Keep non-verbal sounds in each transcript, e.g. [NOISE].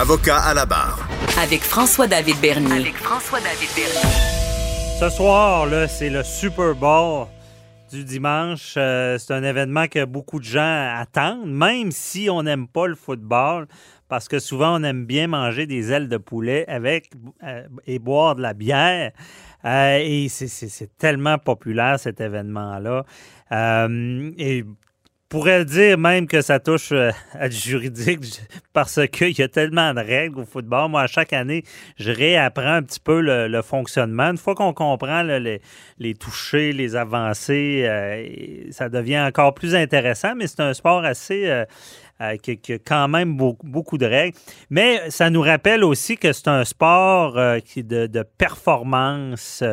Avocat à la barre. Avec François-David Bernier. avec François-David Bernier. Ce soir, là, c'est le Super Bowl du dimanche. Euh, c'est un événement que beaucoup de gens attendent, même si on n'aime pas le football, parce que souvent on aime bien manger des ailes de poulet avec euh, et boire de la bière. Euh, et c'est- c'est c'est tellement populaire cet événement-là. Euh, et pourrait dire même que ça touche euh, à du juridique parce qu'il y a tellement de règles au football. Moi, à chaque année, je réapprends un petit peu le, fonctionnement. Une fois qu'on comprend les, les touchés, les avancées, euh, ça devient encore plus intéressant, mais c'est un sport assez... euh, qui, a quand même beaucoup, de règles. Mais ça nous rappelle aussi que c'est un sport qui de, de performance,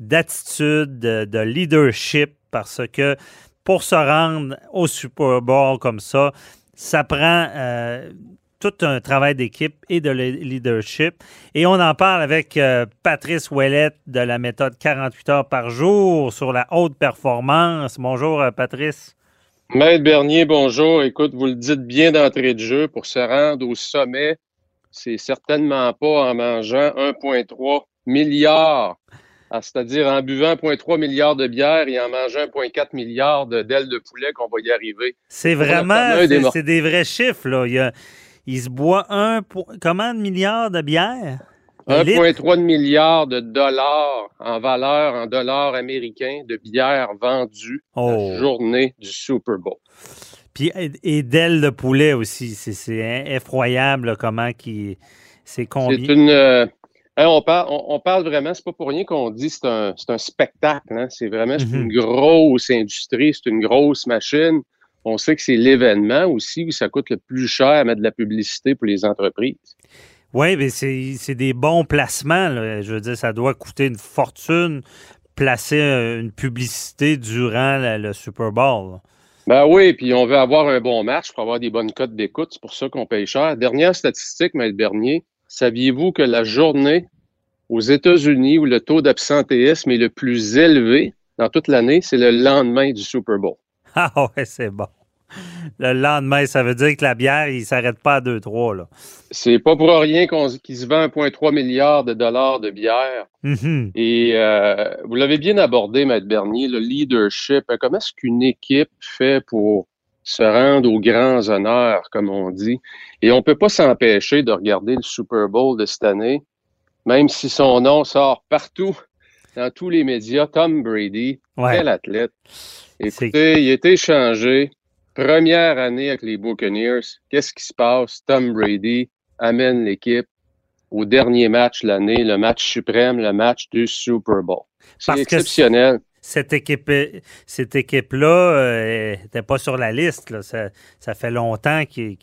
d'attitude, de, de leadership, parce que pour se rendre au Super Bowl comme ça, ça prend euh, tout un travail d'équipe et de le- leadership. Et on en parle avec euh, Patrice Ouellette de la méthode 48 heures par jour sur la haute performance. Bonjour, euh, Patrice. Maître Bernier, bonjour. Écoute, vous le dites bien d'entrée de jeu, pour se rendre au sommet, c'est certainement pas en mangeant 1,3 milliard, c'est-à-dire en buvant 1,3 milliard de bière et en mangeant 1,4 milliard d'ailes de poulet qu'on va y arriver. C'est vraiment, c'est c'est des vrais chiffres. Là. Il, y a- il se boit un, comment de milliards de bière? Un litre? 1,3 milliard de dollars en valeur, en dollars américains, de bière vendue Oh. la journée du Super Bowl. Puis, et, d'ailes de poulet aussi. C'est- C'est effroyable là, comment qui. C'est C'est combien? une. euh, hein, on, parle, on, on parle vraiment, c'est pas pour rien qu'on dit c'est un, c'est un spectacle. hein. C'est vraiment c'est une grosse industrie, c'est une grosse machine. On sait que c'est l'événement aussi où ça coûte le plus cher à mettre de la publicité pour les entreprises. Oui, mais c'est c'est des bons placements. là. Je veux dire, ça doit coûter une fortune placer euh, une publicité durant la- le Super Bowl. là. Ben oui, puis on veut avoir un bon match pour avoir des bonnes cotes d'écoute. C'est pour ça qu'on paye cher. Dernière statistique, Maître Bernier, saviez-vous que la journée aux États-Unis où le taux d'absentéisme est le plus élevé dans toute l'année, c'est le lendemain du Super Bowl? [LAUGHS] Ah ouais, c'est bon. Le lendemain, ça veut dire que la bière, il s'arrête pas à 2-3. là. C'est pas pour rien qu'il se vend 1,3 milliard de dollars de bière. Mhm. Et euh, vous l'avez bien abordé, Maître Bernier, le leadership. Comment est-ce qu'une équipe fait pour se rendre aux grands honneurs, comme on dit? Et on peut pas s'empêcher de regarder le Super Bowl de cette année, même si son nom sort partout, dans tous les médias. Tom Brady, Ouais. quel athlète. Écoutez, il été échangé. Première année avec les Buccaneers. Qu'est-ce qui se passe? Tom Brady amène l'équipe au dernier match de l'année, le match suprême, le match du Super Bowl. C'est que exceptionnel. Cette équipe, cette équipe-là n'était pas sur la liste. là. Ça, ça fait longtemps qu'ils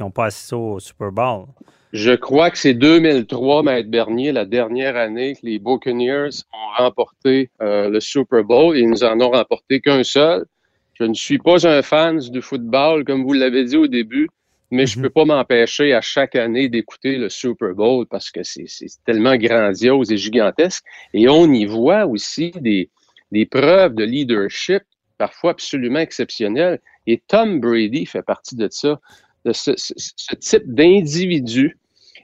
n'ont pas assisté au Super Bowl. Je crois que c'est 2003, Maître Bernier, la dernière année que les Buccaneers ont remporté euh, le Super Bowl et ils nous en ont remporté qu'un seul. Je ne suis pas un fan du football, comme vous l'avez dit au début, mais je Mhm. peux pas m'empêcher à chaque année d'écouter le Super Bowl parce que c'est c'est tellement grandiose et gigantesque. Et on y voit aussi des, des preuves de leadership, parfois absolument exceptionnelles. Et Tom Brady fait partie de ça, de ce, ce- ce type d'individu.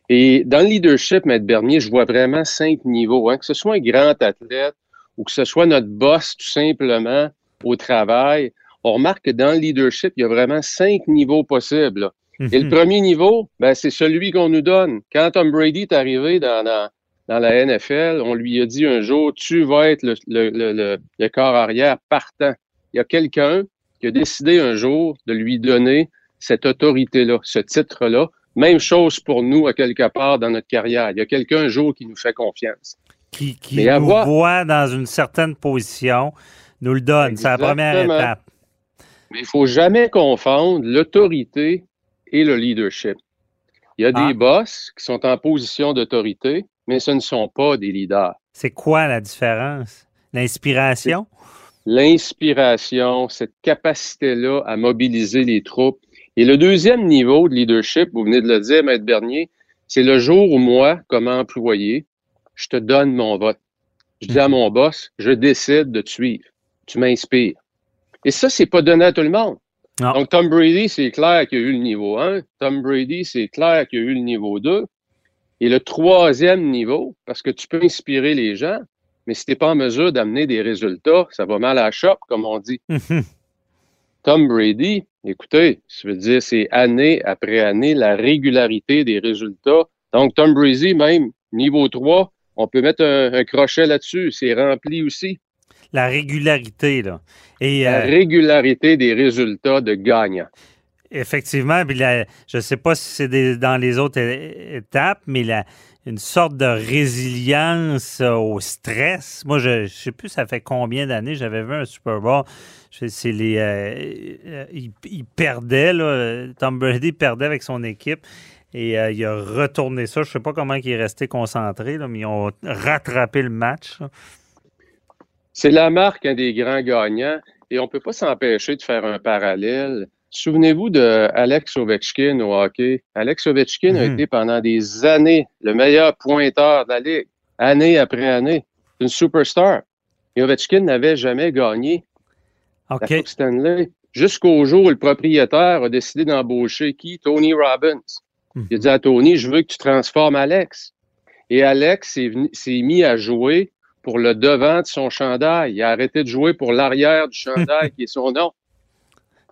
Et dans le leadership, Maître Bernier, je vois vraiment cinq niveaux. hein. Que ce soit un grand athlète ou que ce soit notre boss, tout simplement, au travail, on remarque que dans le leadership, il y a vraiment cinq niveaux possibles. là. Et le Mhm. premier niveau, ben, c'est celui qu'on nous donne. Quand Tom Brady est arrivé dans, dans, dans la NFL, on lui a dit un jour, tu vas être le, le, le, le- le corps arrière partant. Il y a quelqu'un qui a décidé un jour de lui donner cette autorité-là, ce titre-là. Même chose pour nous, à quelque part, dans notre carrière. Il y a quelqu'un un jour qui nous fait confiance. qui, qui Mais nous avoir- voit dans une certaine position, nous le donne. C'est la première étape. Mais il faut jamais confondre l'autorité et le leadership. Il y a Ah. des boss qui sont en position d'autorité, mais ce ne sont pas des leaders. C'est quoi la différence? L'inspiration? L'inspiration, cette capacité-là à mobiliser les troupes. Et le deuxième niveau de leadership, vous venez de le dire, Maître Bernier, c'est le jour où moi, comme employé, je te donne mon vote. Je dis à mon boss, je décide de te suivre. Tu m'inspires. Et ça, c'est pas donné à tout le monde. Non. Donc, Tom Brady, c'est clair qu'il y a eu le niveau 1. Tom Brady, c'est clair qu'il y a eu le niveau 2. Et le troisième niveau, parce que tu peux inspirer les gens, mais si tu n'es pas en mesure d'amener des résultats, ça va mal à la shop, comme on dit. Mhm. Tom Brady, écoutez, je veux dire, c'est année après année la régularité des résultats. Donc, Tom Brady, même niveau 3, on peut mettre un, un crochet là-dessus. C'est rempli aussi. La régularité, là. Et La euh, régularité des résultats de gagnants. Effectivement, je ne sais pas si c'est dans les autres étapes, mais une sorte de résilience au stress. Moi, je ne sais plus ça fait combien d'années j'avais vu un Super Bowl. C'est les, euh, il, perdait, Tom Brady perdait avec son équipe. Et euh, il a retourné ça. Je ne sais pas comment il est resté concentré, mais ils ont rattrapé le match. C'est la marque un des grands gagnants et on ne peut pas s'empêcher de faire un parallèle. Souvenez-vous de Alex Ovechkin au hockey. Alex Ovechkin a Mhm. été pendant des années le meilleur pointeur de la Ligue, année après année. C'est une superstar. Et Ovechkin n'avait jamais gagné la OK. Coupe Stanley jusqu'au jour où le propriétaire a décidé d'embaucher qui? Tony Robbins. Il a dit à Tony, je veux que tu transformes Alex. Et Alex s'est mis à jouer pour le devant de son chandail. Il a arrêté de jouer pour l'arrière du [LAUGHS] chandail, qui est son nom.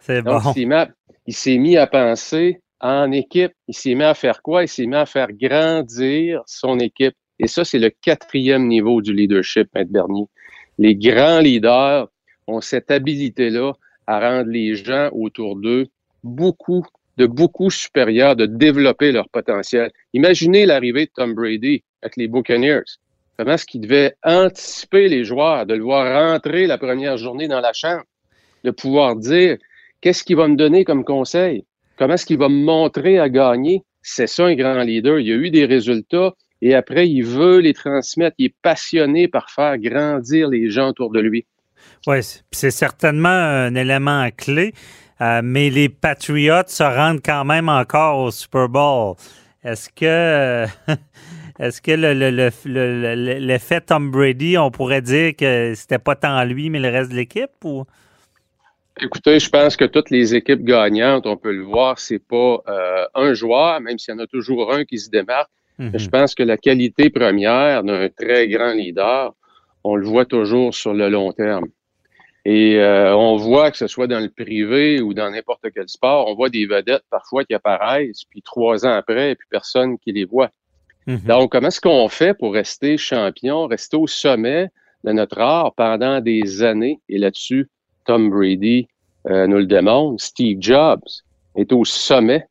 C'est Donc, bon. il s'est mis à- il s'est mis à penser en équipe. Il s'est mis à faire quoi? Il s'est mis à faire grandir son équipe. Et ça, c'est le quatrième niveau du leadership, Maître Bernier. Les grands leaders ont cette habilité-là à rendre les gens autour d'eux beaucoup, de beaucoup supérieurs, de développer leur potentiel. Imaginez l'arrivée de Tom Brady avec les Buccaneers. Comment est-ce qu'il devait anticiper les joueurs, de le voir rentrer la première journée dans la chambre, de pouvoir dire qu'est-ce qu'il va me donner comme conseil, comment est-ce qu'il va me montrer à gagner? C'est ça un grand leader. Il a eu des résultats et après, il veut les transmettre. Il est passionné par faire grandir les gens autour de lui. Oui, c'est certainement un élément clé, euh, mais les Patriots se rendent quand même encore au Super Bowl. Est-ce que, [LAUGHS] est-ce que le- le- le- le- l'effet Tom Brady, on pourrait dire que c'était pas tant lui, mais le reste de l'équipe? Ou? Écoutez, je pense que toutes les équipes gagnantes, on peut le voir, c'est pas euh, un joueur, même s'il y en a toujours un qui se démarque. Mhm. Je pense que la qualité première d'un très grand leader, on le voit toujours sur le long terme. Et euh, on voit que ce soit dans le privé ou dans n'importe quel sport, on voit des vedettes parfois qui apparaissent, puis trois ans après, puis personne qui les voit. Mhm. Donc, comment est-ce qu'on fait pour rester champion, rester au sommet de notre art pendant des années? Et là-dessus, Tom Brady euh, nous le démontre. Steve Jobs est au sommet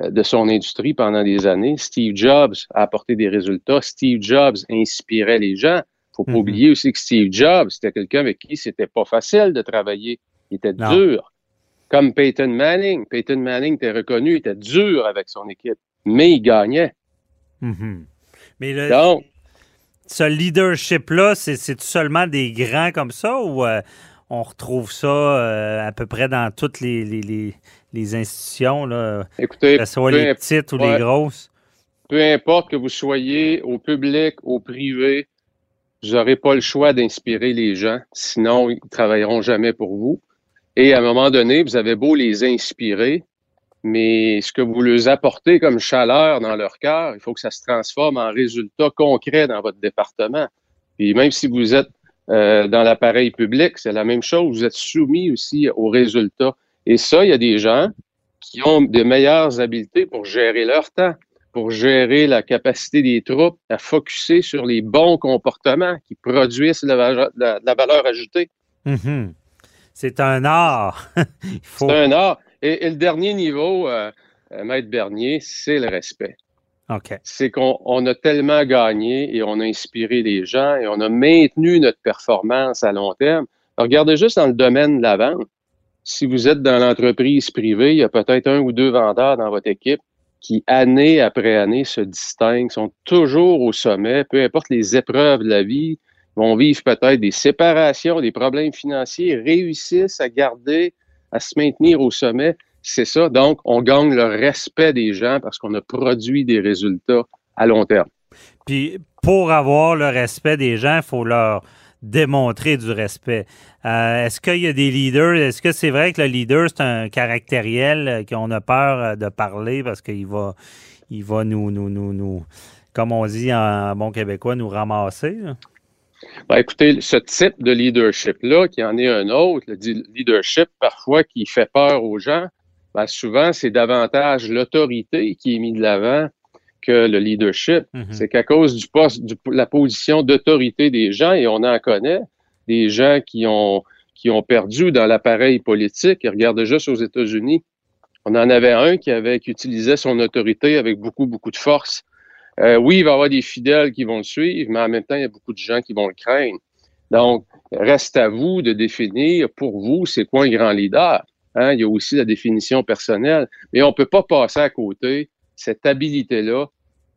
euh, de son industrie pendant des années. Steve Jobs a apporté des résultats. Steve Jobs inspirait les gens. Faut pas Mhm. oublier aussi que Steve Jobs, c'était quelqu'un avec qui c'était pas facile de travailler. Il était Non. dur. Comme Peyton Manning. Peyton Manning était reconnu, il était dur avec son équipe, mais il gagnait. Mhm. Mais le- Donc, ce leadership-là, c'est c'est seulement des grands comme ça ou euh, on retrouve ça euh, à peu près dans toutes les, les, les- les institutions, là, écoutez, que ce soit les petites ou les grosses? peu importe que vous soyez au public, au privé, vous n'aurez pas le choix d'inspirer les gens, sinon ils ne travailleront jamais pour vous. Et à un moment donné, vous avez beau les inspirer, mais ce que vous leur apportez comme chaleur dans leur cœur, il faut que ça se transforme en résultats concrets dans votre département. Puis même si vous êtes euh, dans l'appareil public, c'est la même chose. Vous êtes soumis aussi aux résultats. Et ça, il y a des gens qui ont de meilleures habiletés pour gérer leur temps, pour gérer la capacité des troupes à focuser sur les bons comportements qui produisent la, va- la- la valeur ajoutée. Mhm. C'est un art. [LAUGHS] Faut. C'est un art. Et, et le dernier niveau, euh, euh, Maître Bernier, c'est le respect. C'est qu'on on a tellement gagné et on a inspiré les gens et on a maintenu notre performance à long terme. Regardez juste dans le domaine de la vente. Si vous êtes dans l'entreprise privée, il y a peut-être un ou deux vendeurs dans votre équipe. qui, année après année, se distinguent, sont toujours au sommet, peu importe les épreuves de la vie, vont vivre peut-être des séparations, des problèmes financiers, réussissent à garder, à se maintenir au sommet. C'est ça. Donc, on gagne le respect des gens parce qu'on a produit des résultats à long terme. Puis, pour avoir le respect des gens, il faut leur démontrer du respect. Euh, est-ce qu'il y a des leaders? Est-ce que c'est vrai que le leader, c'est un caractériel euh, qu'on a peur euh, de parler parce qu'il va, il va nous, nous, nous, nous, comme on dit en bon québécois, nous ramasser? Ben, écoutez, ce type de leadership-là, qui en est un autre, le leadership parfois qui fait peur aux gens, ben, souvent c'est davantage l'autorité qui est mise de l'avant que le leadership. Mhm. C'est qu'à cause du poste, de la position d'autorité des gens, et on en connaît, des gens qui ont, qui ont perdu dans l'appareil politique. Et regarde juste aux États-Unis. On en avait un qui avait qui utilisait son autorité avec beaucoup, beaucoup de force. Euh, oui, il va y avoir des fidèles qui vont le suivre, mais en même temps, il y a beaucoup de gens qui vont le craindre. Donc, reste à vous de définir pour vous, c'est quoi un grand leader. Hein? Il y a aussi la définition personnelle, mais on ne peut pas passer à côté cette habilité-là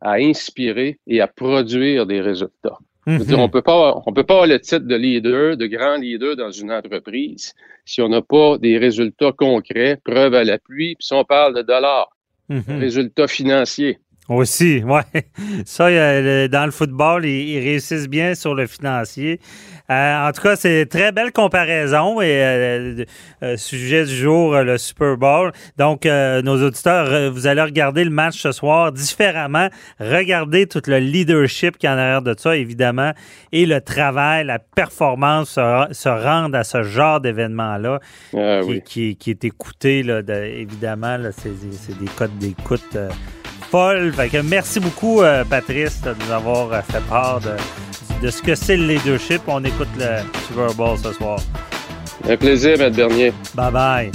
à inspirer et à produire des résultats. Mhm. on peut pas, on peut pas avoir le titre de leader, de grand leader dans une entreprise si on n'a pas des résultats concrets, preuves à l'appui, puis si on parle de dollars, mhm. résultats financiers. Aussi, [LAUGHS] oui. Ça, dans le football, ils, réussissent bien sur le financier. Euh, en tout cas, c'est très belle comparaison et euh, euh, sujet du jour, le Super Bowl. Donc, nos auditeurs, vous allez regarder le match ce soir différemment. Regardez tout le leadership qui est en arrière de ça, évidemment, et le travail, la performance se, rendre à ce genre d'événement-là ah qui, est écouté, là, évidemment. C'est des codes d'écoute merci beaucoup, euh, Patrice, de nous avoir euh, fait part de, ce que c'est le leadership. On écoute le Super Bowl ce soir. Un plaisir, M. Bernier. Bye bye.